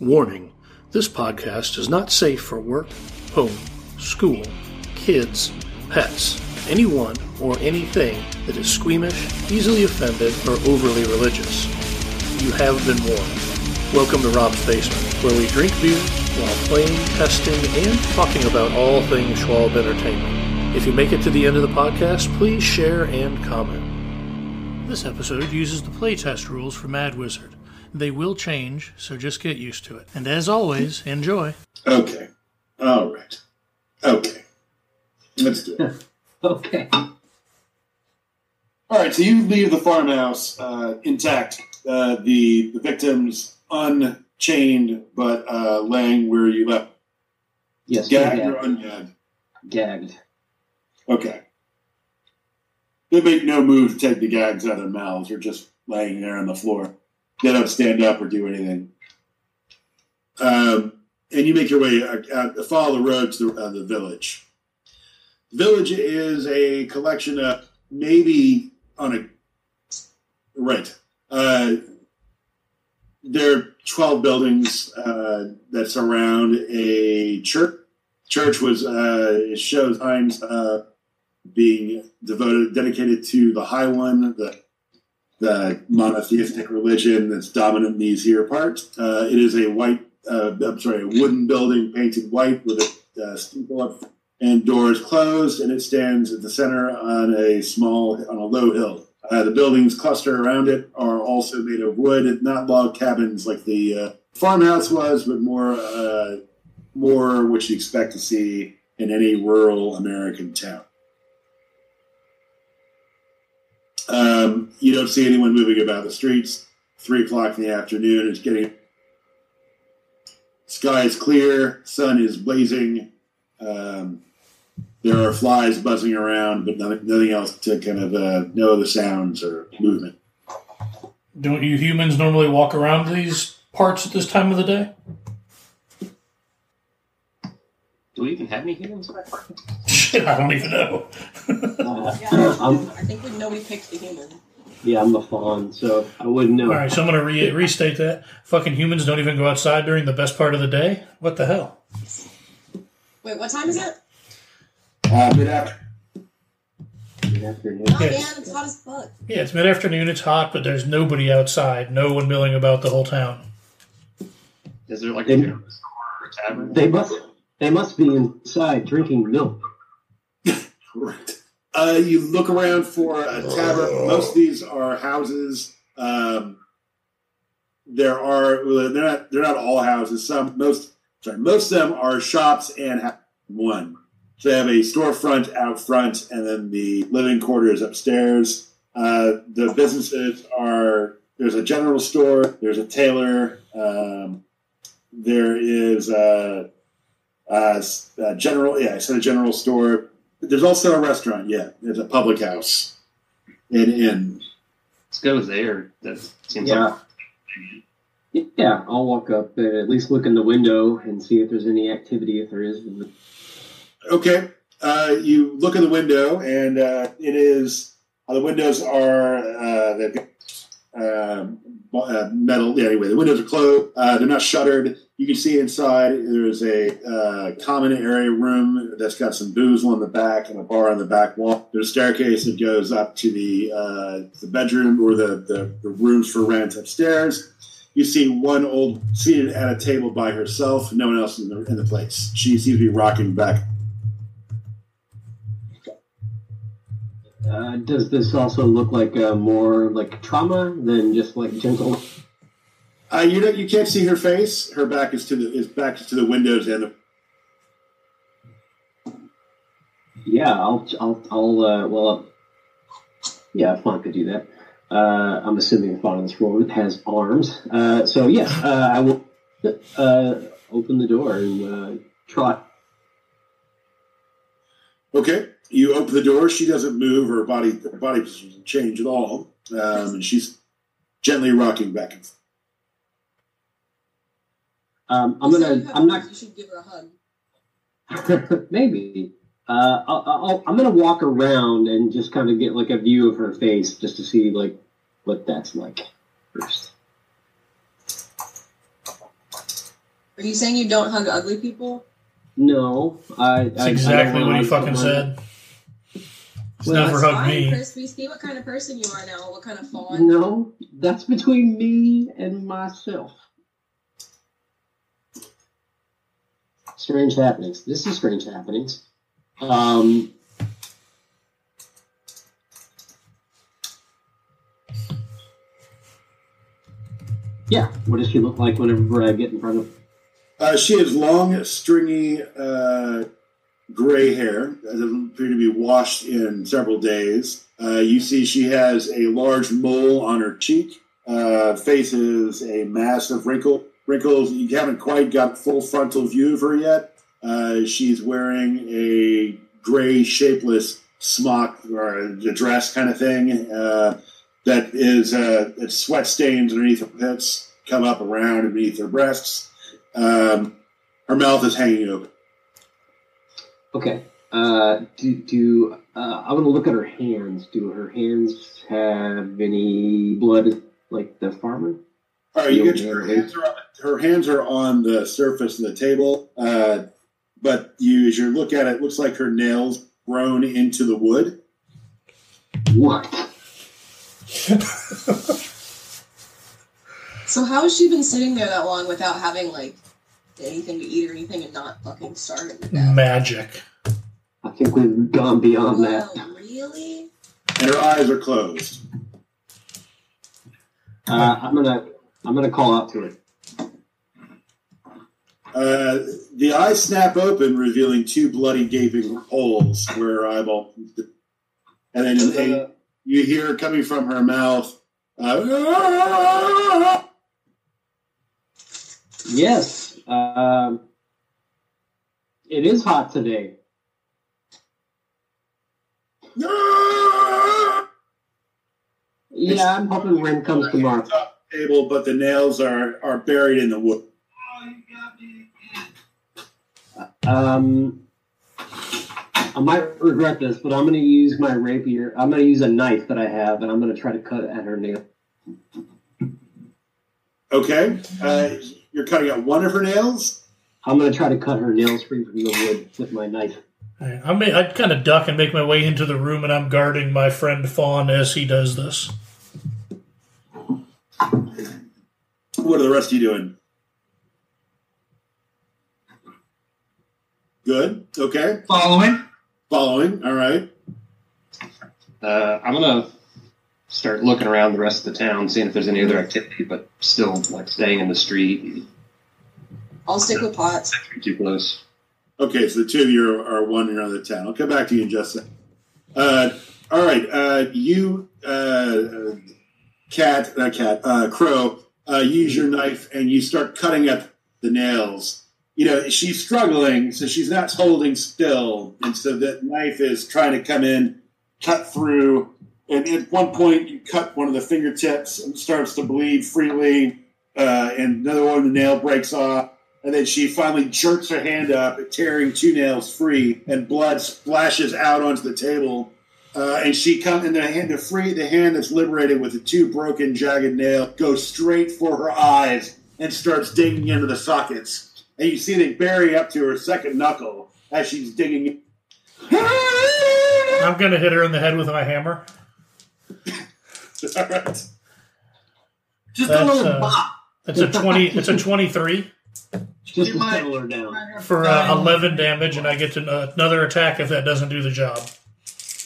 Warning this podcast is not safe for work, home, school, kids, pets, anyone, or anything that is squeamish, easily offended, or overly religious. You have been warned. Welcome to Rob's Basement, where we drink beer while playing, testing, and talking about all things Schwalb Entertainment. If you make it to the end of the podcast, please share and comment. This episode uses the playtest rules for Mad Wizard. They will change, so just get used to it. And as always, enjoy. Okay. All right. Okay. Let's do it. Okay. All right. So you leave the farmhouse uh, intact. Uh, the the victims unchained, but uh, laying where you left. Yes. Gagged gagged. or ungagged? Gagged. Okay. They make no move to take the gags out of their mouths. They're just laying there on the floor. Don't stand up or do anything. Um, and you make your way uh, uh, follow the road to the, uh, the village. The village is a collection of maybe on a right. Uh, there are twelve buildings uh, that surround a church. Church was uh, shows times uh, being devoted, dedicated to the High One, the the monotheistic religion that's dominant in these here parts. Uh, it is a white, uh, I'm sorry, a wooden building painted white with a uh, steeple up and doors closed, and it stands at the center on a small, on a low hill. Uh, the buildings cluster around it are also made of wood, not log cabins like the uh, farmhouse was, but more, uh, more what you expect to see in any rural American town. Um, you don't see anyone moving about the streets. Three o'clock in the afternoon. It's getting sky is clear, sun is blazing. Um, there are flies buzzing around, but nothing, nothing else to kind of uh, know the sounds or movement. Don't you humans normally walk around these parts at this time of the day? Do we even have any humans back there? Shit, I don't even know. Uh, Yeah, I'm, I think we know we picked the human. yeah, I'm the fawn, so I wouldn't know. All right, so I'm going to re- restate that. Fucking humans don't even go outside during the best part of the day? What the hell? Wait, what time is it? Uh, mid after. Good afternoon. Oh Yes. man, it's hot as fuck. Yeah, it's mid afternoon, it's hot, but there's nobody outside. No one milling about the whole town. Is there like They- a general store or a tavern? They must. They must be inside drinking milk. Right. Uh, you look around for a tavern. Most of these are houses. Um, there are they're not they're not all houses. Some most sorry most of them are shops and have one. So they have a storefront out front, and then the living quarters upstairs. Uh, the businesses are there's a general store, there's a tailor, um, there is a, a, a general yeah, I said a general store. There's also a restaurant. Yeah, there's a public house, an inn. Let's go there. That seems Yeah. like Yeah, I'll walk up and at least look in the window and see if there's any activity. If there is, Okay. Uh, you look in the window, and uh, it is uh, the windows are uh, they've got um, uh, metal. Yeah, anyway, the windows are closed. Uh, they're not shuttered. You can see inside. There's a uh, common area room that's got some booze on the back and a bar on the back wall. There's a staircase that goes up to the uh, the bedroom or the, the, the rooms for rent upstairs. You see one old seated at a table by herself. No one else in the in the place. She seems to be rocking back uh, does this also look like uh, more like trauma than just like gentle? Uh, you don't, you can't see her face. Her back is to the is back to the windows and the, Yeah, I'll, I'll, I'll. Uh, well, yeah, Fawn could do that. Uh, I'm assuming the Fawn in this world has arms. Uh, so yeah, uh, I will uh, open the door and uh, trot. Okay, you open the door. She doesn't move. Her body her body doesn't change at all, um, and she's gently rocking back and forth. Um, I'm gonna. have I'm not. You should give her a hug. maybe. Uh, I'll, I'll, I'm gonna walk around and just kind of get like a view of her face, just to see like what that's like first. Are you saying you don't hug ugly people? No, I. That's I, exactly I what you fucking someone- said. He's Well, never That's hugged me. Chris. We see what kind of person you are now. What kind of fawn? No, that's between me and myself. Strange happenings. This is strange happenings. Um, yeah, what does she look like whenever I get in front of? Uh, she has long, stringy, uh, gray hair that doesn't appear to be washed in several days. Uh, you see she has a large mole on her cheek. Uh, faces a massive wrinkle. Wrinkles. You haven't quite got full frontal view of her yet. Uh, she's wearing a gray, shapeless smock or a dress kind of thing. Uh, that is uh, sweat stains underneath her pits come up around beneath her breasts. Um, her mouth is hanging open. Okay. Uh, do do uh, I want to look at her hands? Do her hands have any blood like the farmer? All right, you get her hands are on, her hands are on the surface of the table, uh, but you as you look at it, it looks like her nails grown into the wood. What? So how has she been sitting there that long without having like anything to eat or anything and not fucking starving? Magic. I think we've gone beyond that. Really? And her eyes are closed. Uh, I'm gonna I'm gonna call out to her. Uh, the eyes snap open, revealing two bloody, gaping holes where her eyeball. And then a- you hear coming from her mouth. Uh, Yes. Um, it is hot today. Yeah, I'm hoping rain comes tomorrow. Top table, but the nails are are buried in the wood. Um, I might regret this, but I'm going to use my rapier. I'm going to use a knife that I have, and I'm going to try to cut at her nail. Okay, uh, you're cutting out one of her nails. I'm going to try to cut her nails free from the wood with my knife. I may, I'd kind of duck and make my way into the room, and I'm guarding my friend Fawn as he does this. What are the rest of you doing? Good. Okay. Following. Following. All right. Uh, I'm gonna start looking around the rest of the town, seeing if there's any other activity, but still like staying in the street. I'll stick with Potts. Too close. Okay, so the two of you are, are wandering around the town. I'll come back to you in just a second. Uh, all right, uh, you, cat, not cat, uh, crow, uh, use your knife and you start cutting up the nails. You know, she's struggling, so she's not holding still. And so that knife is trying to come in, cut through. And at one point, you cut one of the fingertips and it starts to bleed freely. Uh, and another one, the nail breaks off. And then she finally jerks her hand up, tearing two nails free, and blood splashes out onto the table. Uh, and she comes, and the hand, the free, the hand that's liberated with the two broken, jagged nails goes straight for her eyes and starts digging into the sockets. And you see they bury up to her second knuckle as she's digging. I'm going to hit her in the head with my hammer. All right. Just That's, a little uh, bop. It's a twenty. It's a twenty-three Just You to might- her down. for uh, eleven damage, and I get to, uh, another attack if that doesn't do the job.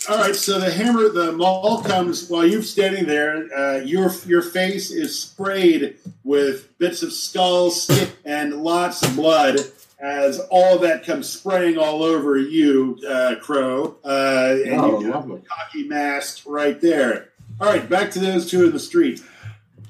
All right, so the hammer, the maul comes while you're standing there. Uh, your your face is sprayed with bits of skull, skin, and lots of blood. As all of that comes spraying all over you, uh, Crow, uh, and Oh, you got a cocky mask right there. All right, back to those two in the street.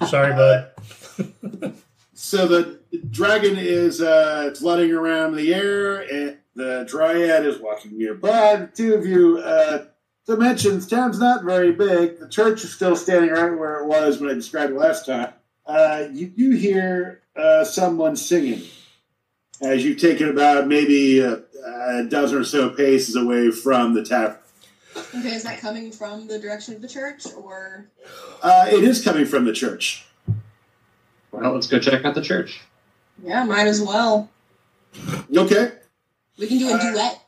Sorry, bud. So the dragon is uh, flooding around the air, and the dryad is walking nearby. The two of you uh, dimensions. Town's not very big. The church is still standing right where it was when I described it last time. Uh, you do hear uh, someone singing as you've taken about maybe a, a dozen or so paces away from the tavern. Okay, is that coming from the direction of the church or? Uh, it is coming from the church. Well, let's go check out the church. Yeah, might as well. Okay. We can do a Uh, duet.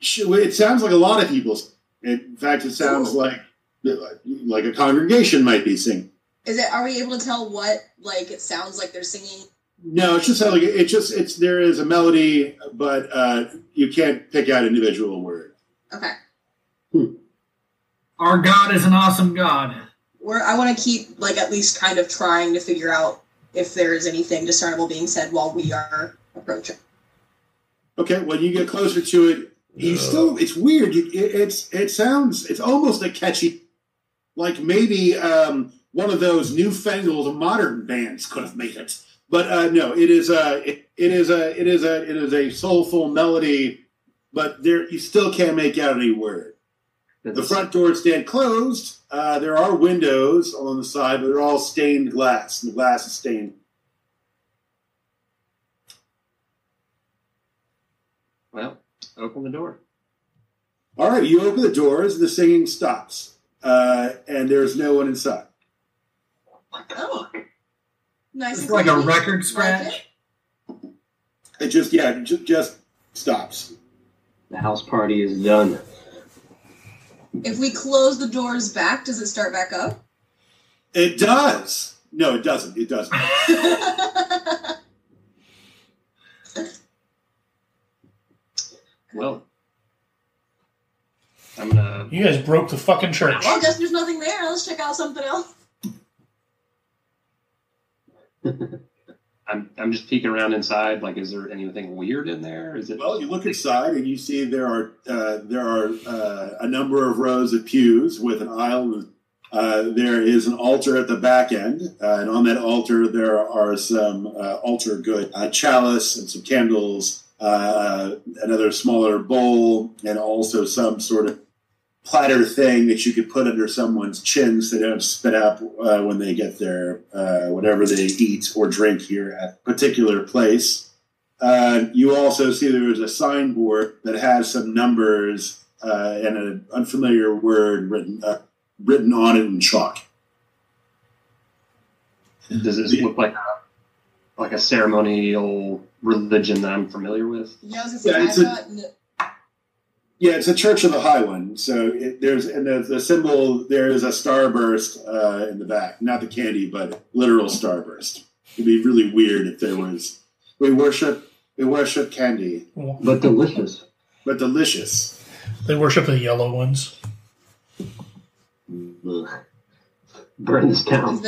It sounds like a lot of people. In fact, it sounds like like a congregation might be singing. Is it? Are we able to tell what like it sounds like they're singing? No, it's just like it's just it's there is a melody, but uh, you can't pick out individual word. Okay. Our God is an awesome God. We're, I want to keep like at least kind of trying to figure out if there is anything discernible being said while we are approaching. Okay, when you get closer to it, you still it's weird. You, it, it's it sounds it's almost a catchy, like maybe um, one of those newfangled modern bands could have made it. But uh, no, it is a it, it is a it is a it is a soulful melody, but there you still can't make out any word. The front doors stand closed. Uh, there are windows on the side, but they're all stained glass. and The glass is stained. Well, open the door. All right, you open the doors. The singing stops, uh, and there's no one inside. Oh, nice. It's and like a clean. record Like scratch. it? It just yeah, it ju- just stops. The house party is done. If we close the doors back, does it start back up? It does. No, it doesn't. It doesn't. Well, I'm gonna. You guys broke the fucking church. well, I guess there's nothing there. Let's check out something else. I'm, I'm just peeking around inside. Like, is there anything weird in there? Is it? Well, you look inside and you see there are uh, there are uh, a number of rows of pews with an aisle. Uh, there is an altar at the back end, uh, and on that altar there are some uh, altar good uh, chalice and some candles, uh, another smaller bowl, and also some sort of platter thing that you could put under someone's chin so they don't spit out uh, when they get their uh, whatever they eat or drink here at a particular place. Uh, you also see there is a signboard that has some numbers uh, and an unfamiliar word written uh, written on it in chalk. Does this look like a like a ceremonial religion that I'm familiar with? Yeah, I was gonna say Yeah, I've it's a- got. n- Yeah, it's a Church of the High One. So it, there's and the, the symbol there is a starburst uh, in the back, not the candy, but literal starburst. It'd be really weird if there was. We worship we worship candy, But delicious. but delicious. They worship the yellow ones. Ugh. Burn this Is down.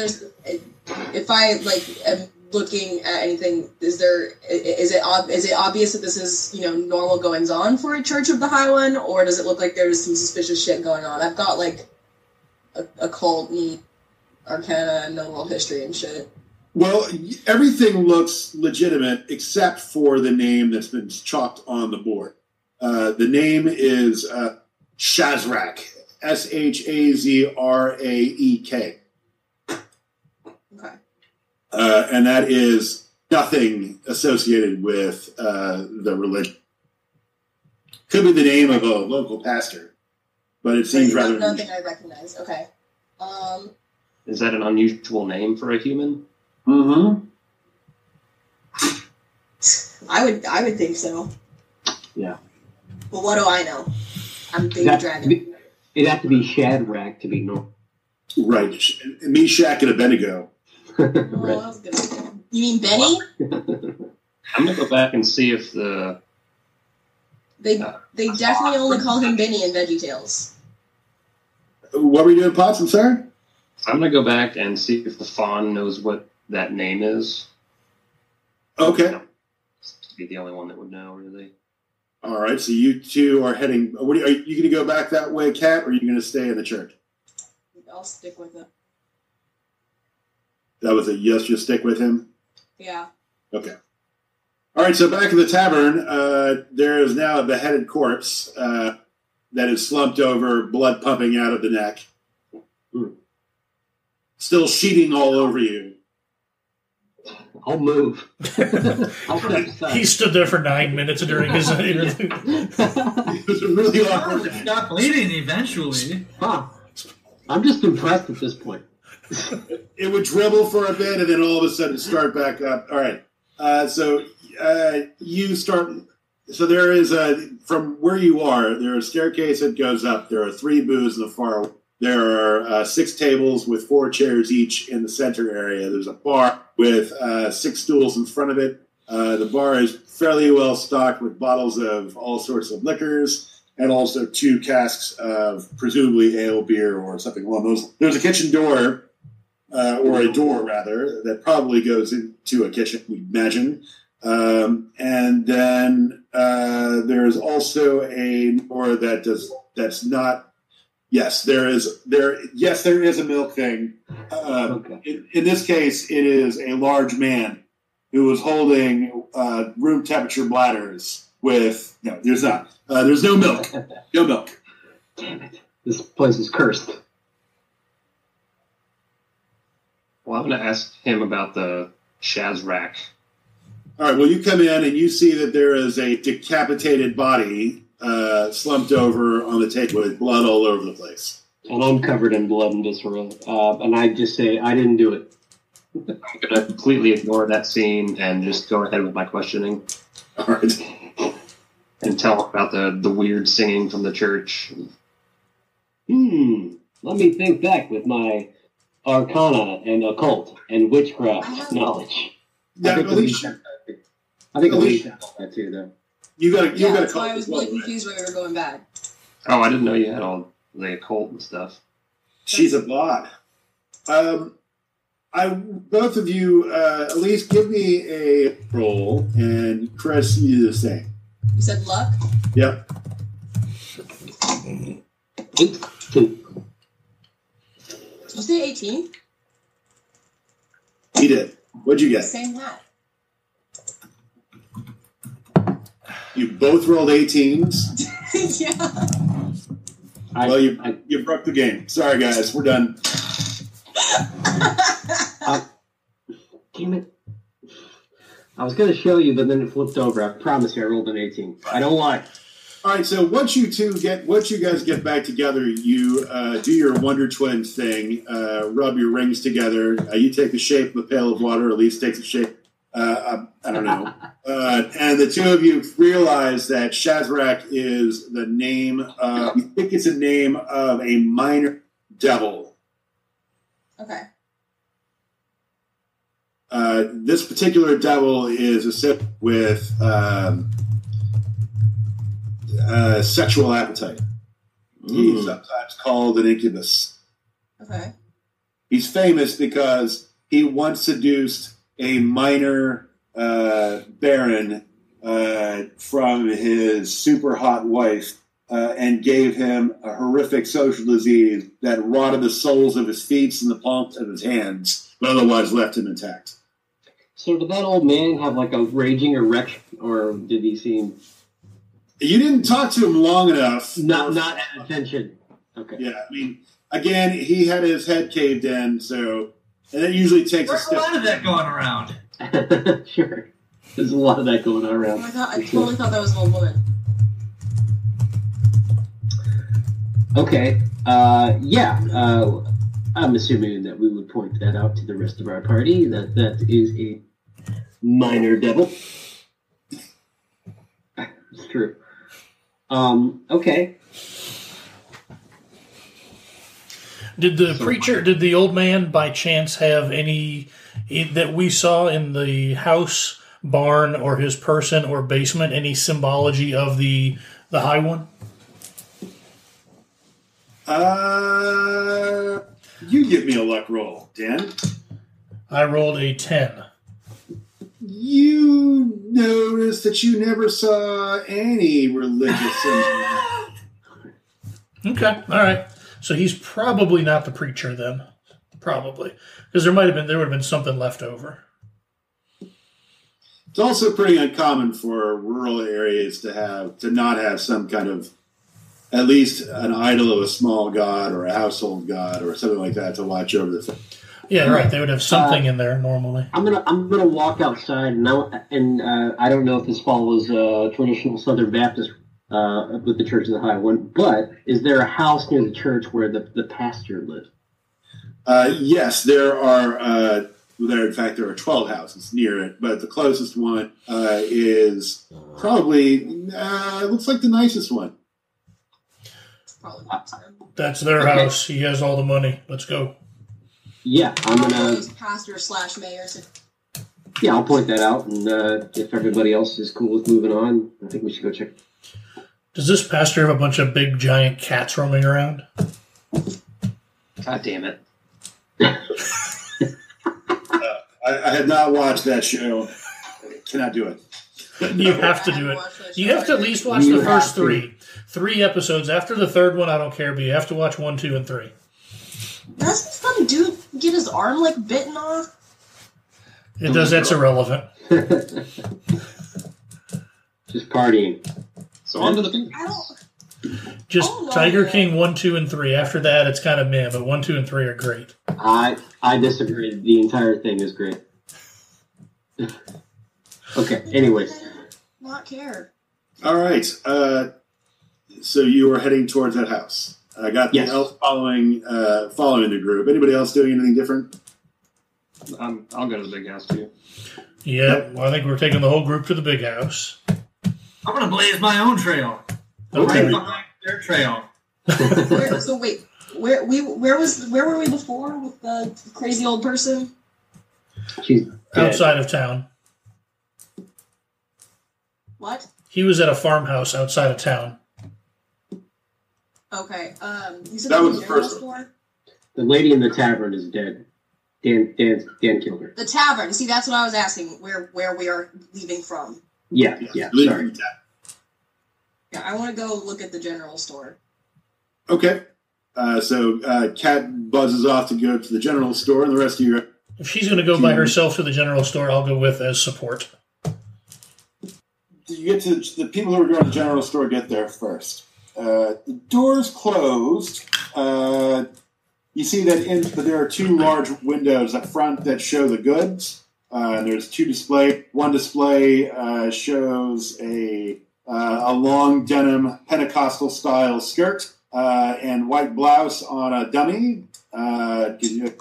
if I like am looking at anything, is there is it is it obvious that this is you know normal goings on for a Church of the High One, or does it look like there's some suspicious shit going on? I've got like a, a cult and arcana and world history and shit. Well, everything looks legitimate except for the name that's been chalked on the board. Uh, the name is uh, Shazraek, S H A Z R A E K. Okay. Uh, and that is nothing associated with uh, the religion. Could be the name of a local pastor, but it seems rather. nothing I recognize. Okay. Um. Is that an unusual name for a human? Mm-hmm. I would I would think so. Yeah. But what do I know? I'm baby That- dragon. It'd have to be Shadrach to be normal. Right. Meshach and Abednego. Oh, good. You mean Benny? I'm gonna go back and see if the They uh, they definitely only call him Benny in Veggie Tales. What were you doing, Pops? I'm sorry? I'm gonna go back and see if the fawn knows what that name is. Okay. To be the only one that would know, really. All right, so you two are heading. What are you, are you going to go back that way, Kat, or are you going to stay in the church? I'll stick with it. That was a yes. Just stick with him. Yeah. Okay. All right, so back in the tavern, uh, there is now a beheaded corpse uh, that is slumped over, blood pumping out of the neck, still sheeting all over you. I'll move. I'll. He stood there for nine minutes during his interview. It was really awkward. it stopped bleeding eventually. huh. I'm just impressed at this point. It would dribble for a bit and then all of a sudden start back up. All right. Uh, so uh, you start. So there is a from where you are. There is a staircase that goes up. There are three booths in the far. There are uh, six tables with four chairs each in the center area. There's a bar with uh, six stools in front of it. Uh, the bar is fairly well stocked with bottles of all sorts of liquors and also two casks of presumably ale beer or something along those. There's a kitchen door uh, or a door rather, that probably goes into a kitchen, we imagine. Um, and then uh, there is also a door that does that's not. Yes, there is there. Yes, there is a milk thing. Uh, Okay. in, in this case, it is a large man who was holding uh, room temperature bladders with no. There's not. Uh, there's no milk. No milk. Damn it. This place is cursed. Well, I'm going to ask him about the Shazraek. All right. Well, you come in and you see that there is a decapitated body uh, slumped over on the table with blood all over the place. And I'm covered in blood and viscera. Uh, and I just say, I didn't do it. I'm going to completely ignore that scene and just go ahead with my questioning All right. and tell about the, the weird singing from the church. Hmm. Let me think back with my arcana and occult and witchcraft knowledge. Yeah, I think at least Alicia- I think at least- Alicia that too, though. you got you yeah, got that's why I was as well, really right? confused when we were going bad. Oh, I didn't know you had all the occult and stuff. She's a bot. Um, I both of you uh, at least give me a roll, and Chris, you do the same. You said luck. Yep. Eight, two. Did you say 18? He did. What'd you get? Same hat. You both rolled 18s. yeah. I, Well, you I, you broke the game. Sorry, guys. We're done. Um, damn it. I was going to show you, but then it flipped over. I promise you, I rolled an 18. I don't lie. All right. So once you two get, once you guys get back together, you uh, do your Wonder Twins thing. Uh, rub your rings together. Uh, you take the shape of a pail of water. Elise takes the shape. Uh, I, I don't know. Uh, and the two of you realize that Shazraek is the name. Of, you think it's a name of a minor devil. Okay. Uh, this particular devil is associated with um, uh, sexual appetite. He's sometimes called an incubus. Okay. He's famous because he once seduced a minor uh, baron uh, from his super hot wife uh, and gave him a horrific social disease that rotted the soles of his feet and the palms of his hands, but otherwise left him intact. So, did that old man have like a raging erection, or did he seem You didn't talk to him long enough. not not at attention? Okay. Yeah, I mean, again, he had his head caved in, so and it usually takes a There's a lot of that going around. sure. There's a lot of that going on Oh around. my god, I totally thought that was an old woman. Okay. Uh, yeah. Uh, I'm assuming that we would point that out to the rest of our party. That that is a minor devil. It's true. Um, okay. Did the preacher, did the old man by chance have any that we saw in the house, barn, or his person or basement any symbology of the the high one? Uh, you give me a luck roll, Dan. I rolled a ten. You notice that you never saw any religious. Okay, all right. So he's probably not the preacher then. Probably because there might have been there would have been something left over. It's also pretty uncommon for rural areas to have to not have some kind of at least an idol of a small god or a household god or something like that to watch over the. Yeah, right. They would have something in there normally. I'm gonna I'm gonna walk outside and I, and uh, I don't know if this follows uh, traditional Southern Baptist uh, with the Church of the High One, but is there a house near the church where the, the pastor lived? Uh, yes, there are uh, There, in fact, there are 12 houses near it, but the closest one uh, is probably uh, looks like the nicest one. Probably not. That's their Okay. house. He has all the money. Let's go. Yeah, I'm gonna. Pastor slash mayor. So Yeah, I'll point that out, and uh, if everybody else is cool with moving on, I think we should go check. Does this pastor have a bunch of big giant cats roaming around? God damn it. I, I have not watched that show. Cannot do it. You have to do it. You have to at least watch You the first three. Three episodes. After the third one, I don't care, but you have to watch one, two, and three. Doesn't some dude get his arm like bitten off? It does. That's irrelevant. Just partying. So on to the pink. I don't. Just Oh, no, Tiger yeah. King one, two, and three. After that, it's kind of meh, but one, two, and three are great. I I disagree. The entire thing is great. okay. Anyways, Not care. All right. Uh, so you are heading towards that house. I got the Yes. elf following uh, following the group. Anybody else doing anything different? Um, I'll go to the big house too. Yeah, well, I think we're taking the whole group to the big house. I'm gonna blaze my own trail. Okay. Right behind their trail. Where, so wait, where we where was where were we before with the crazy old person? she's dead. Outside of town. What? He was at a farmhouse outside of town. Okay. Um, you said That the was the first store? The lady in the tavern is dead. Dan Dan Dan killed her. The tavern. See, that's what I was asking. Where where we are leaving from? Yeah, Yes. yeah. Leave Sorry. it at. Yeah, I want to go look at the general store. Okay. Uh, so uh, Kat buzzes off to go to the general store, and the rest of you. If she's going to go by herself to the general store, I'll go with as support. Do You get to the people who are going to the general store get there first. Uh, the doors closed. Uh, you see that in that there are two large windows up front that show the goods. Uh, there's two display. One display uh, shows a uh, a long denim Pentecostal style skirt and white blouse on a dummy.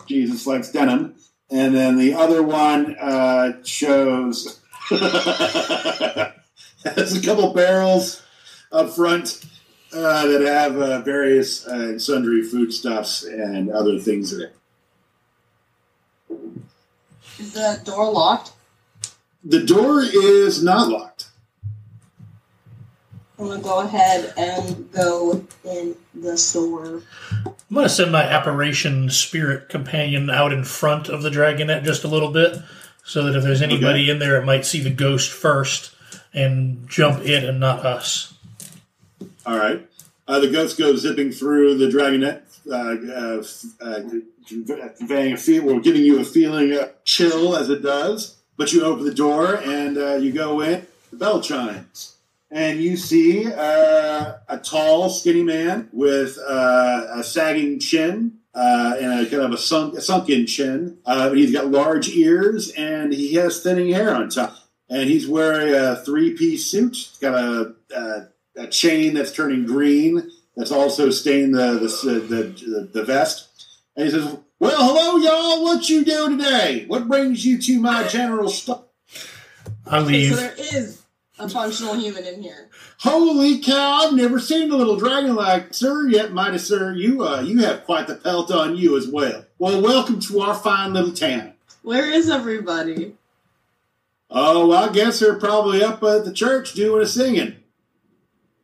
Jesus likes denim. And then the other one shows has a couple barrels up front uh, that have uh, various uh, sundry foodstuffs and other things in it. Is the door locked? The door is not locked. I'm gonna go ahead and go in the store. I'm going to send my apparition spirit companion out in front of the dragonette just a little bit, so that if there's anybody in there, it might see the ghost first and jump it and not us. All right. Uh, the ghost goes zipping through the dragonette, uh, uh, uh, conveying a feel, well, giving you a feeling of chill as it does. But you open the door and uh, you go in. The bell chimes, and you see uh, a tall, skinny man with uh, a sagging chin. Uh, and a kind of a, sunk, a sunken chin. Uh, he's got large ears and he has thinning hair on top. And he's wearing a three-piece suit. He's got a, a a chain that's turning green that's also stained the the, the, the, the vest. And he says, Well, hello, y'all. What you do today? What brings you to my general store? I Okay, leave. so there is a functional human in here. Holy cow, I've never seen a little dragon like sir yet, mighty sir. You uh you have quite the pelt on you as well. Well, welcome to our fine little town. Where is everybody? Oh, I guess they're probably up at the church doing a singing.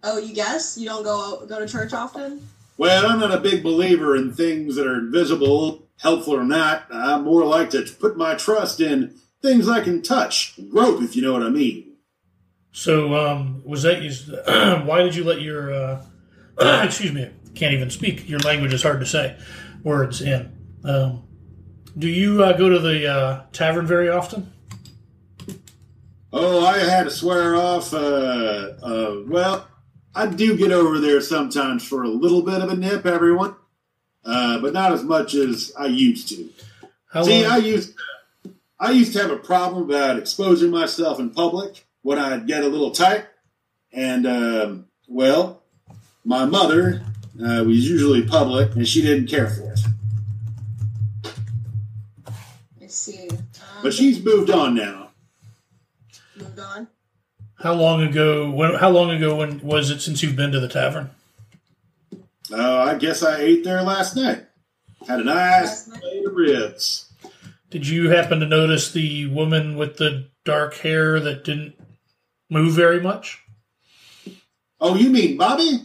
Oh, you guess you don't go go to church often? Well, I'm not a big believer in things that are invisible, helpful or not. I more like to put my trust in things I can touch, grope, if you know what I mean. So, um, was that you? why did you let your, uh, excuse me, can't even speak. Your language is hard to say words in. Um, do you uh, go to the uh, tavern very often? Oh, I had to swear off. Uh, uh, well, I do get over there sometimes for a little bit of a nip, everyone, uh, but not as much as I used to. How See, I used I used to have a problem about exposing myself in public when I'd get a little tight, and um, well, my mother uh, was usually public, and she didn't care for it. I see. But she's moved on now. moved on. How long ago? When? How long ago? When was it since you've been to the tavern? Oh, I guess I ate there last night. Had a nice plate of ribs. Did you happen to notice the woman with the dark hair that didn't move very much? Oh, you mean Bobby?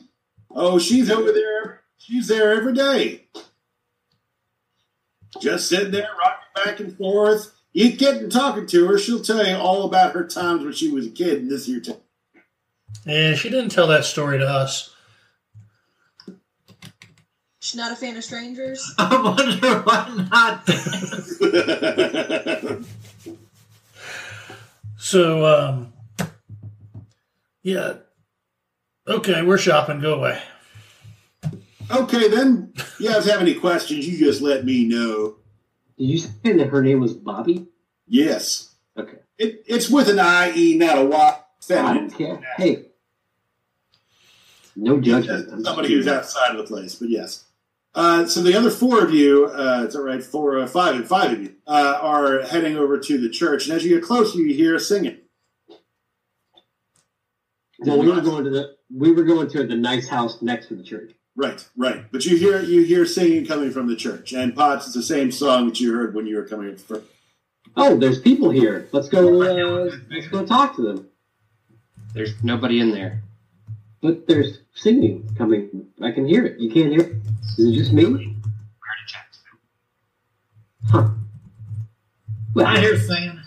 Oh, she's over there. She's there every day. Just sitting there, rocking back and forth. You get to talking to her, she'll tell you all about her times when she was a kid in this here town. Yeah, she didn't tell that story to us. She's not a fan of strangers. I wonder why not. So, um, yeah. Okay, we're shopping. Go away. okay, then. You guys have any questions, you just let me know. Did you say that her name was Bobby? Yes. Okay. It, it's with an I-E, not a Y. I Feminine. don't care. Hey. No judgment. I'm Somebody who's outside of the place, but yes. Uh, so the other four of you, uh, it's all right, four, uh, five, and five of you uh, are heading over to the church, and as you get closer, you hear singing. Well, we were going to the we were going to the nice house next to the church. Right, right. But you hear you hear singing coming from the church, and Potts, is the same song that you heard when you were coming up first. Oh, there's people here. Let's go. Uh, let's go talk to them. There's nobody in there. But there's singing coming. I can hear it. You can't hear it. Is it just me? Where to check? Huh. Well, I hear singing.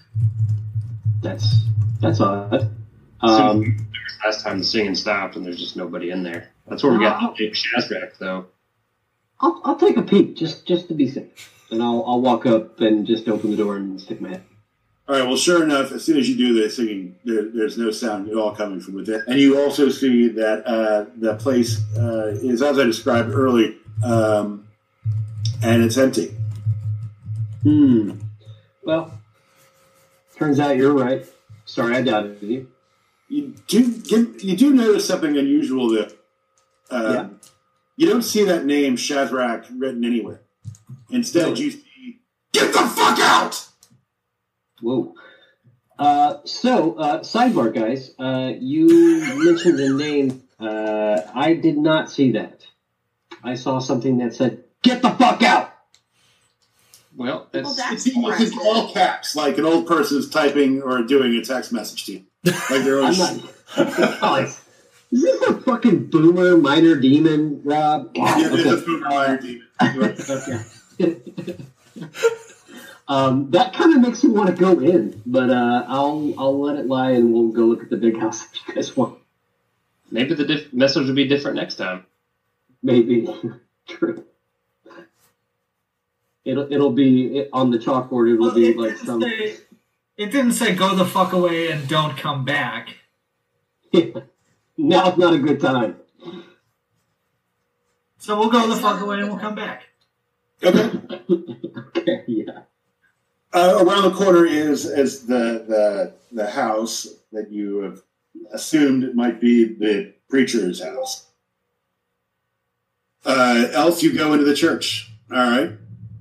that's that's odd. Um, Last time the singing stopped and there's just nobody in there. That's where we got the Shazraek, though. I'll, I'll take a peek just just to be safe, and I'll I'll walk up and just open the door and stick my head. All right. Well, sure enough, as soon as you do the singing, there, there's no sound at all coming from within, and you also see that uh, the place uh, is as I described early, um, and it's empty. Hmm. Well, turns out you're right. Sorry, I doubted you. You do get, you do notice something unusual there. Um, Yeah. You don't see that name Shazraek written anywhere. Instead, Really? you see "Get the fuck out." Whoa. Uh, so, uh, sidebar, guys. Uh, you mentioned the name. Uh, I did not see that. I saw something that said, "Get the fuck out." Well, Well, that's It's, it's all caps, like an old person's typing or doing a text message to you. Like they're I'm not. Oh, it's- is this a fucking boomer minor demon, Rob? Yeah, Okay. it's a Boomer Liar demon. Okay. um, that kind of makes me want to go in, but uh, I'll I'll let it lie and we'll go look at the big house if you guys want. maybe the diff- message will be different next time. Maybe true. It'll it'll be it, on the chalkboard. It'll Well, be it, like some. say, it didn't say go the fuck away and don't come back. Now's not a good time. So we'll go the fuck away and we'll come back. Okay. okay, yeah. Uh, around the corner is is the, the the house that you have assumed it might be the preacher's house. Uh, Elf, you go into the church. All right,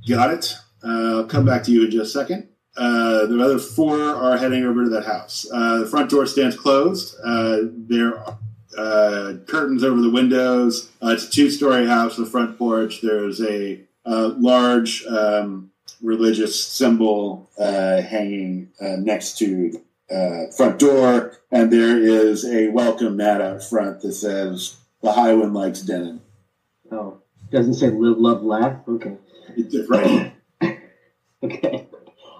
got it. Uh, I'll come back to you in just a second. Uh, the other four are heading over to that house. Uh, the front door stands closed. Uh, there are uh, curtains over the windows. Uh, it's a two-story house with a front porch. There's a uh, large um, religious symbol uh, hanging uh, next to uh, front door, and there is a welcome mat out front that says "The High One likes denim." Oh, doesn't say live, love, laugh. Okay, It's right. It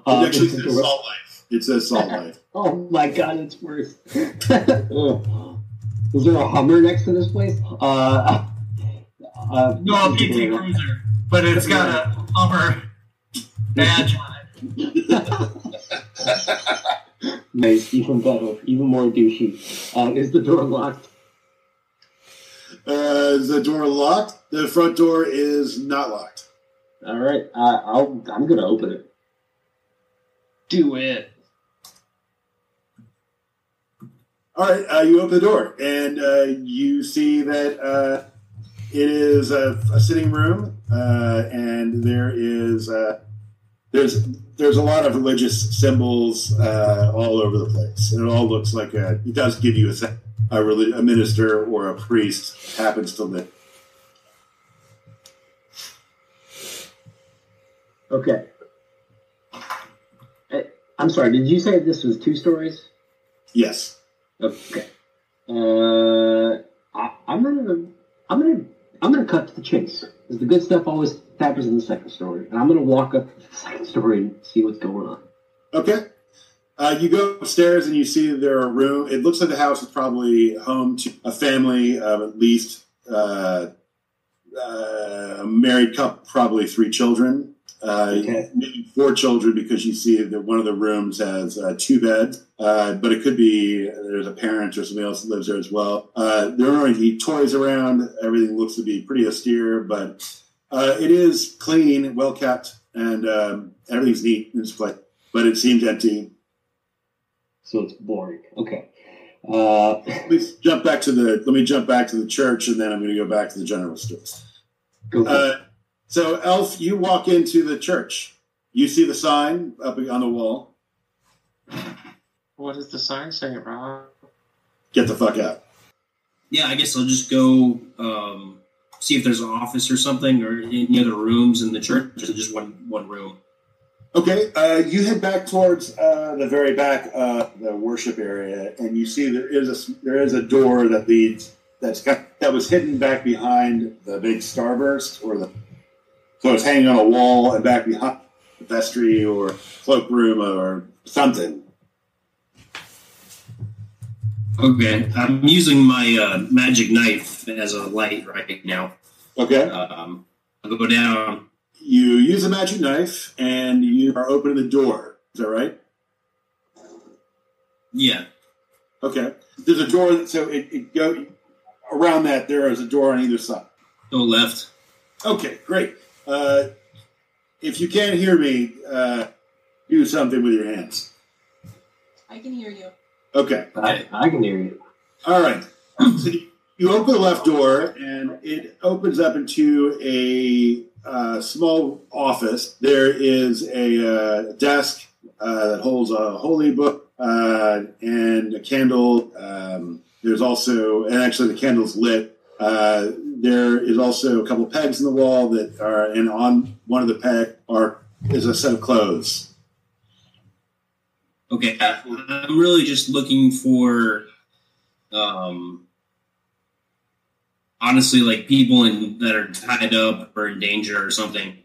okay. Um, actually says the- "Salt Life." It says "Salt Life." oh my god, it's worse. Is there a Hummer next to this place? Uh, uh, No, a PT Cruiser, but it's got a Hummer badge on it. Nice, even better, even more douchey. Uh, is the door locked? Uh, is the door locked? The front door is not locked. All right, uh, I'll. I'm gonna open it. Do it. All right, uh, you open the door and uh, you see that uh, it is a, a sitting room, uh, and there is uh, there's there's a lot of religious symbols uh, all over the place, and it all looks like a. It does give you a a, relig- a minister or a priest happens to live. Okay. I'm sorry. Did you say this was two stories? Yes. Okay. Uh, I, I'm gonna, I'm gonna, I'm gonna cut to the chase. Because the good stuff always happens in the second story, and I'm gonna walk up to the second story and see what's going on. Okay. Uh, you go upstairs and you see there are room. It looks like the house is probably home to a family of at least uh, uh, a married couple, probably three children. Uh, Okay. Maybe four children because you see that one of the rooms has uh, two beds, uh, but it could be there's a parent or somebody else that lives there as well. Uh, there aren't any toys around. Everything looks to be pretty austere, but uh, it is clean, well kept, and um, everything's neat in its place. But it seems empty. So it's boring. Okay. Uh, Let me jump back to the. Let me jump back to the church, and then I'm going to go back to the general store. go. Uh, so, Elf, you walk into the church. You see the sign up on the wall. What does the sign say, Rob? Get the fuck out. Yeah, I guess I'll just go um, see if there's an office or something or any other rooms in the church. Or just one one room. Okay, uh, you head back towards uh, the very back of the worship area, and you see there is a there is a door that leads that's got, that was hidden back behind the big starburst, or the so it's hanging on a wall and back behind the vestry or cloakroom or something. Okay, I'm using my uh, magic knife as a light right now. Okay, Um, I'll go down. you use a magic knife and you are opening the door. Is that right? Yeah. Okay, there's a door, so it, it go around that. There is a door on either side. Go left. Okay, great. Uh, if you can't hear me, uh, do something with your hands. I can hear you. Okay. I, I can hear you. All right. So you- you open the left door, and it opens up into a uh, small office. There is a uh, desk uh, that holds a holy book uh, and a candle. Um, there's also, and actually, the candle's lit. Uh, there is also a couple pegs in the wall that are, and on one of the peg are is a set of clothes. Okay, I- I'm really just looking for, um, honestly, like people in that are tied up or in danger or something.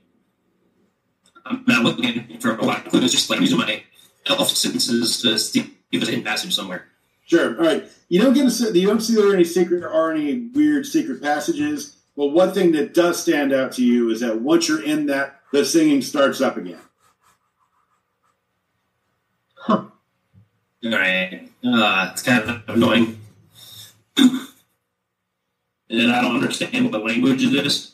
I'm not looking for a lot of clues, just like using my elf senses to see if there's a passage somewhere. Sure. All right. You don't get a, you don't see there are any secret or any weird secret passages. But one thing that does stand out to you is that once you're in that, the singing starts up again. Huh. All right, uh, it's kind of annoying, and I don't understand what language it is.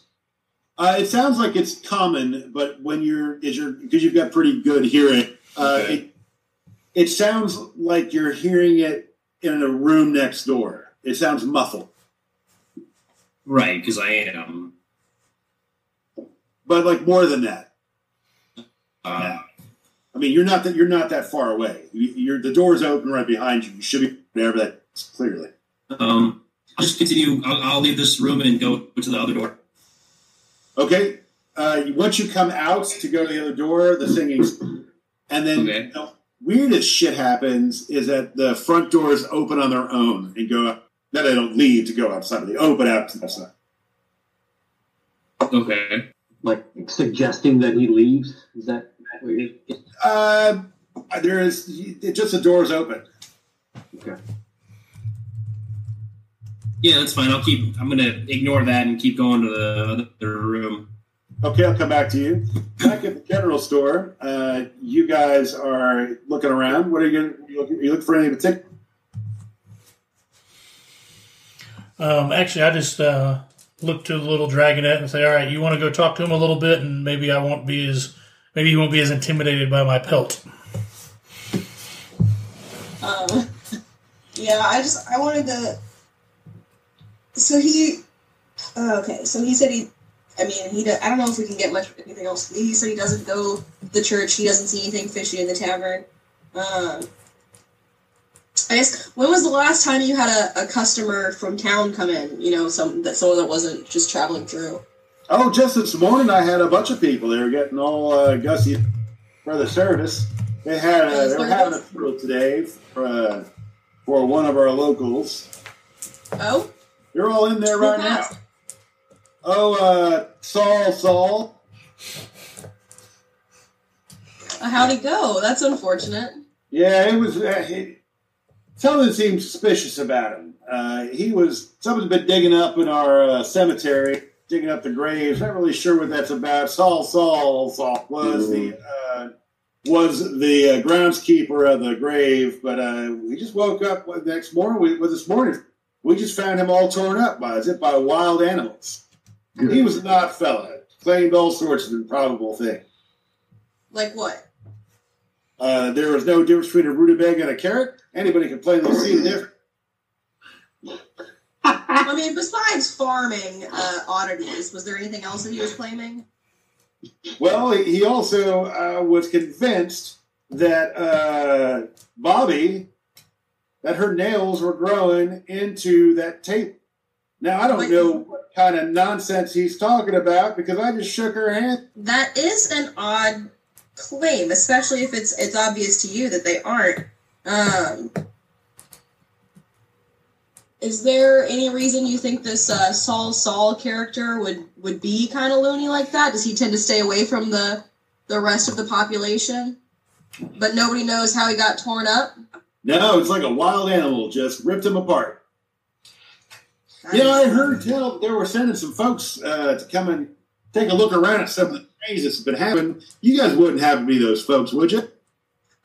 Uh, it sounds like it's common, but when you're, is you're because you've got pretty good hearing, uh, Okay. it it sounds like you're hearing it in a room next door. It sounds muffled, Right, because I am. but like more than that. Uh, I mean, you're not that you're not that far away. You- You're the door's open right behind you. You should be there, but that's clearly. Um, I'll just continue. I'll, I'll leave this room and go to the other door. Okay. Uh, once you come out to go to the other door, the singing's, and then Okay. Weirdest shit happens is that the front doors open on their own and go up. Then they don't leave to go outside; they open out to the outside. Okay. Like suggesting that he leaves. Is that what you're? Uh, there is it just the doors open. Okay. Yeah, that's fine. I'll keep. I'm gonna ignore that and keep going to the other room. Okay, I'll come back to you. Back at the general store, uh, you guys are looking around. What are you going? You looking, you looking for anything in particular? Um, actually, I just uh, look to the little dragonette and say, "All right, you want to go talk to him a little bit, and maybe I won't be as maybe he won't be as intimidated by my pelt." Um, yeah, I just I wanted to. So he, uh, okay. So he said he. I mean, he. do- I don't know if we can get much anything else. He said he doesn't go the church. He doesn't see anything fishy in the tavern. Um, I guess when was the last time you had a, a customer from town come in? You know, some that someone that wasn't just traveling through. Oh, just this morning I had a bunch of people. They were getting all uh, gussy for the service. They had a, they were having a funeral today for, uh, for one of our locals. Oh, you're all in there right now. Passed? Oh, uh, Saul, Saul. Uh, how'd it go? That's unfortunate. Yeah, it was. Uh, he, something seemed suspicious about him. Uh, he was someone's been digging up in our uh, cemetery, digging up the graves. Not really sure what that's about. Saul, Saul, Saul was the uh, was the uh, groundskeeper of the grave, but uh, we just woke up the next morning. We, well, this morning we just found him all torn up by as if by wild animals. He was an odd fella. Claimed all sorts of improbable things. Like what? Uh, there was no difference between a rutabaga and a carrot. Anybody can plainly see the difference. I mean, besides farming uh, oddities, was there anything else that he was claiming? Well, he also uh, was convinced that uh, Bobby, that her nails were growing into that table. Now, I don't know what kind of nonsense he's talking about because I just shook her hand. That is an odd claim, especially if it's it's obvious to you that they aren't. Um, is there any reason you think this uh, Saul Saul character would would be kind of loony like that? Does he tend to stay away from the the rest of the population? But nobody knows how he got torn up. No, it's like a wild animal just ripped him apart. Yeah, I heard tell they were sending some folks uh, to come and take a look around at some of the things that's been happening. You guys wouldn't have to be those folks, would you?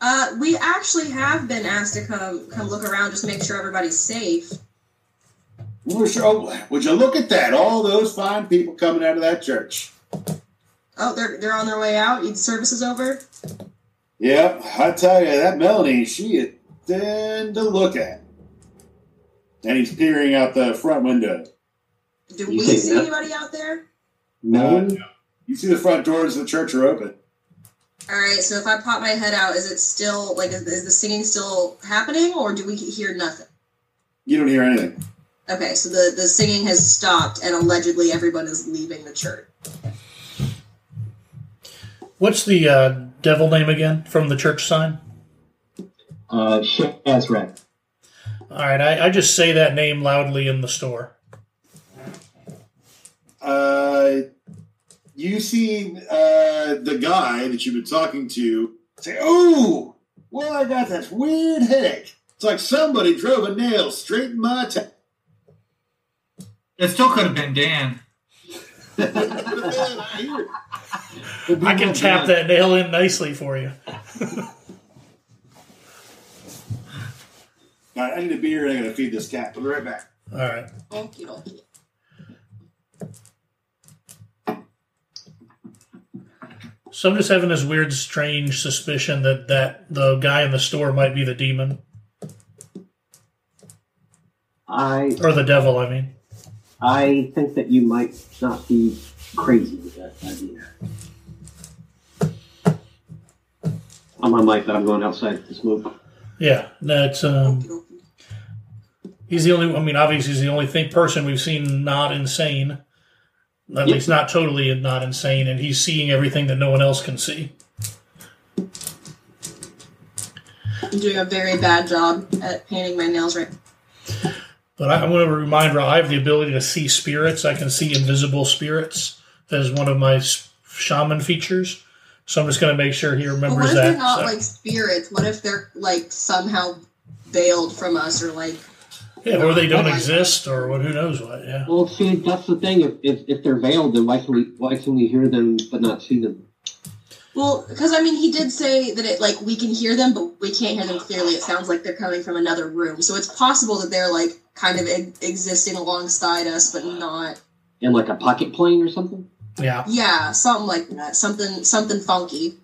Uh, we actually have been asked to come come look around just to make sure everybody's safe. Well, sure. oh, Would you look at that? All those fine people coming out of that church. Oh, they're they're on their way out. The service is over. Yep, I tell you, that Melanie, she is thin to look at. And he's peering out the front window. Do You we see no? anybody out there? No. You see the front doors of the church are open. All right. So if I pop my head out, is it still like is, is the singing still happening, or do we hear nothing? You don't hear anything. Okay, so the the singing has stopped, and allegedly everyone is leaving the church. What's the uh, devil name again from the church sign? Uh, Shazraek. All right, I, I just say that name loudly in the store. Uh, you see uh, the guy that you've been talking to say, Oh, well, I got this weird headache. It's like somebody drove a nail straight in my t- It still could have been Dan. I can tap that nail in nicely for you. All right, I need a beer and I gotta feed this cat. I'll be right back. All right. Okie dokie. So I'm just having this weird, strange suspicion that, that the guy in the store might be the demon. I Or the devil, I mean. I think that you might not be crazy with that idea. I'm on my mic, but I'm going outside to smoke. Yeah, that's um, Okie dokie. He's the only. I mean, obviously, he's the only thing person we've seen not insane. At Yep. least not totally not insane, and he's seeing everything that no one else can see. I'm doing a very bad job at painting my nails right. But I, I'm going to remind Ra I have the ability to see spirits. I can see invisible spirits as one of my shaman features. So I'm just going to make sure he But remembers what if that. they're not So- like spirits? What if they're like somehow veiled from us, or like yeah, or they don't exist, or what? Who knows what? Yeah. Well, see, that's the thing. If, if, if they're veiled, then why can we why can we hear them but not see them? Well, because I mean, he did say that it like we can hear them, but we can't hear them clearly. It sounds like they're coming from another room, so it's possible that they're like kind of e- existing alongside us, but not. In like a pocket plane or something? Yeah. Yeah, something like that. Something something funky.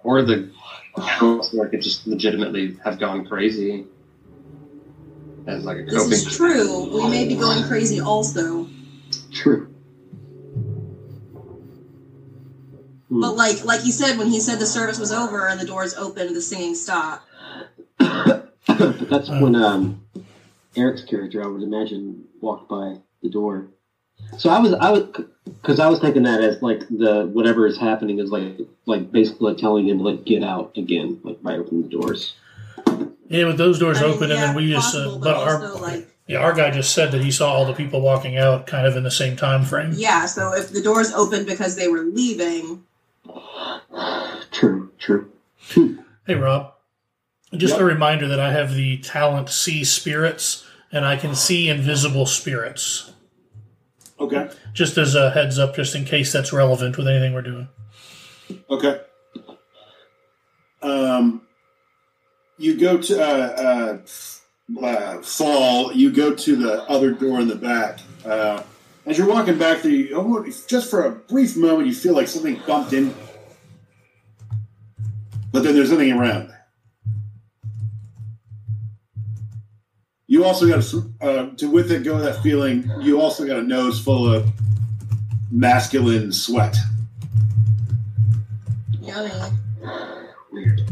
Or the counselor could just legitimately have gone crazy as like a This coping. is true. We may be going crazy also. True. But like like you said, when he said the service was over and the doors opened, the singing stopped. but that's when um, Eric's character, I would imagine, walked by the door. So I was, I was, because I was taking that as like the whatever is happening is like, like basically telling him like get out again, like by opening the doors. Yeah, with those doors I mean, open, and then we just, uh, but but our, like- yeah, our guy just said that he saw all the people walking out kind of in the same time frame. Yeah, so if the doors opened because they were leaving, True, true. Hey, Rob, just Yep. a reminder that I have the talent see spirits, and I can see invisible spirits. Okay. Just as a heads up, just in case that's relevant with anything we're doing. Okay. Um, you go to uh, uh, uh, fall. You go to the other door in the back. Uh, as you're walking back there, you, oh, just for a brief moment, you feel like something bumped in, but then there's nothing around. You also got a, uh, to with it go that feeling. You also got a nose full of masculine sweat. yummy. Weird.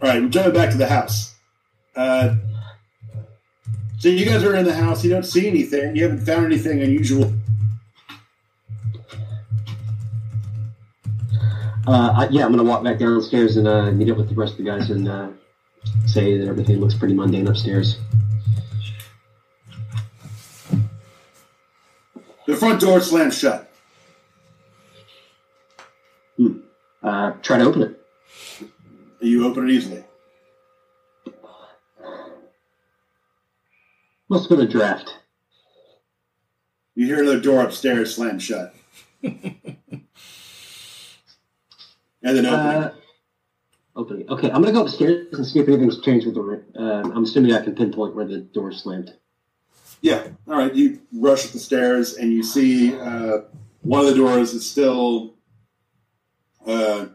All right, we're jumping back to the house. Uh, so you guys are in the house. You don't see anything. You haven't found anything unusual. Uh, I, yeah, I'm gonna walk back downstairs and uh, meet up with the rest of the guys and uh, say that everything looks pretty mundane upstairs. The front door slams shut. Uh, try to open it. You open it easily. Must have been a draft. You hear the door upstairs slam shut, and then open. Uh, opening. Okay, I'm gonna go upstairs and see if anything's changed with the room. Uh, I'm assuming I can pinpoint where the door slammed. Yeah. All right. You rush up the stairs and you see uh, one of the doors is still uh,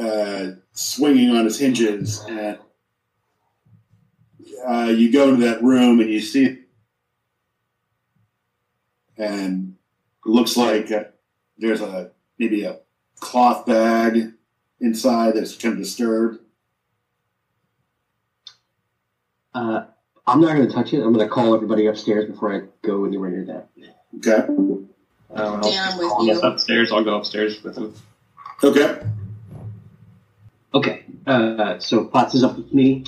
uh, swinging on its hinges, and uh, you go into that room and you see, and it looks like uh, there's a maybe a cloth bag inside that's kind of disturbed. Uh, I'm not gonna touch it. I'm gonna call everybody upstairs before I go anywhere near that. Okay. Um, I'll, Dan, I'm with you. upstairs. I'll go upstairs with him. Okay. Okay, uh, so Potts is up with me.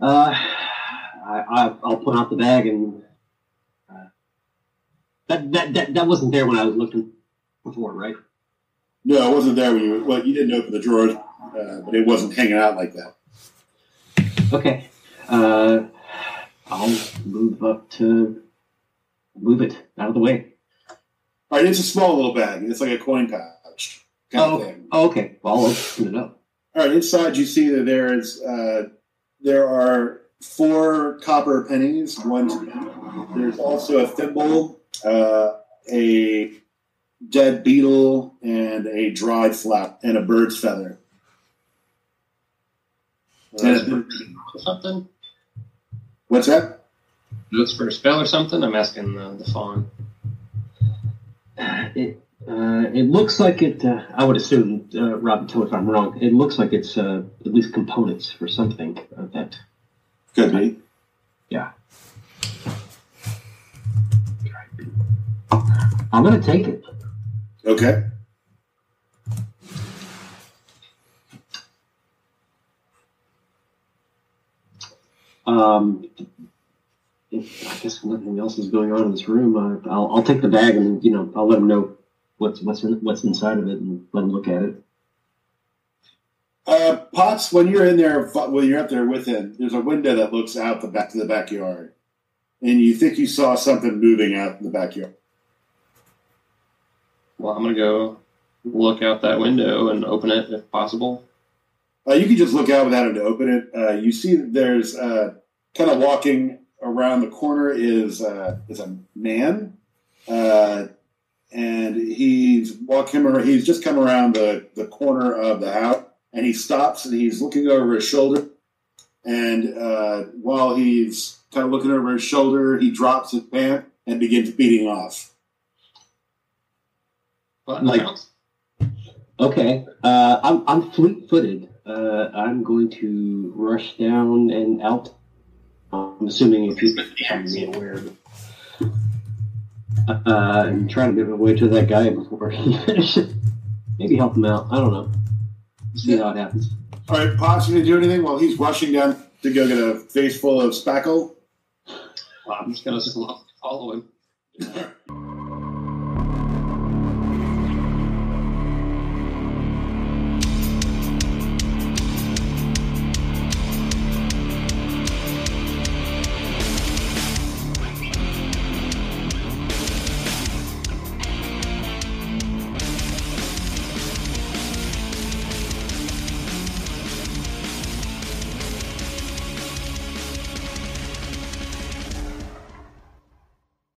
Uh, I, I, I'll point out the bag and uh, that, that that that wasn't there when I was looking before, right? No, it wasn't there when you. Well, you didn't open the drawers, uh, but it wasn't hanging out like that. Okay, uh, I'll move up to move it out of the way. All right, it's a small little bag. It's like a coin kind Oh, of thing. oh, okay. Well, I'll open it up. All right, inside you see that there is uh, there are four copper pennies. One. There's also a thimble, uh, a dead beetle, and a dried flap, and a bird's feather. And- Something? what's that? Notes for a spell or something? I'm asking the, the fawn. It uh, it looks like it. Uh, I would assume, uh, Rob, tell if I'm wrong. It looks like it's uh, at least components for something of that. Could be. Yeah. I'm gonna take it. Okay. Um, if, I guess nothing else is going on in this room. Uh, I'll, I'll take the bag and you know I'll let them know what's what's in, what's inside of it and let them look at it. Uh, Potts, when you're in there, when you're up there with him, there's a window that looks out the back to the backyard, and you think you saw something moving out in the backyard. Well, I'm gonna go look out that window and open it if possible. Uh, you can just look out without him to open it. Uh, you see that there's uh, kind of walking around the corner is uh, is a man, uh, and he's walking. Around, he's just come around the, the corner of the house, and he stops and he's looking over his shoulder. And uh, while he's kind of looking over his shoulder, he drops his pant and begins beating off. But Like- Okay, uh, I'm I'm fleet-footed. Uh, I'm going to rush down and out. I'm assuming if he's becoming me aware of it. Uh, and trying to make my way to that guy before he finishes. Maybe help him out. I don't know. See how it happens. All right, Potts, you gonna do anything while he's rushing down to go get a face full of spackle? I'm just gonna follow him.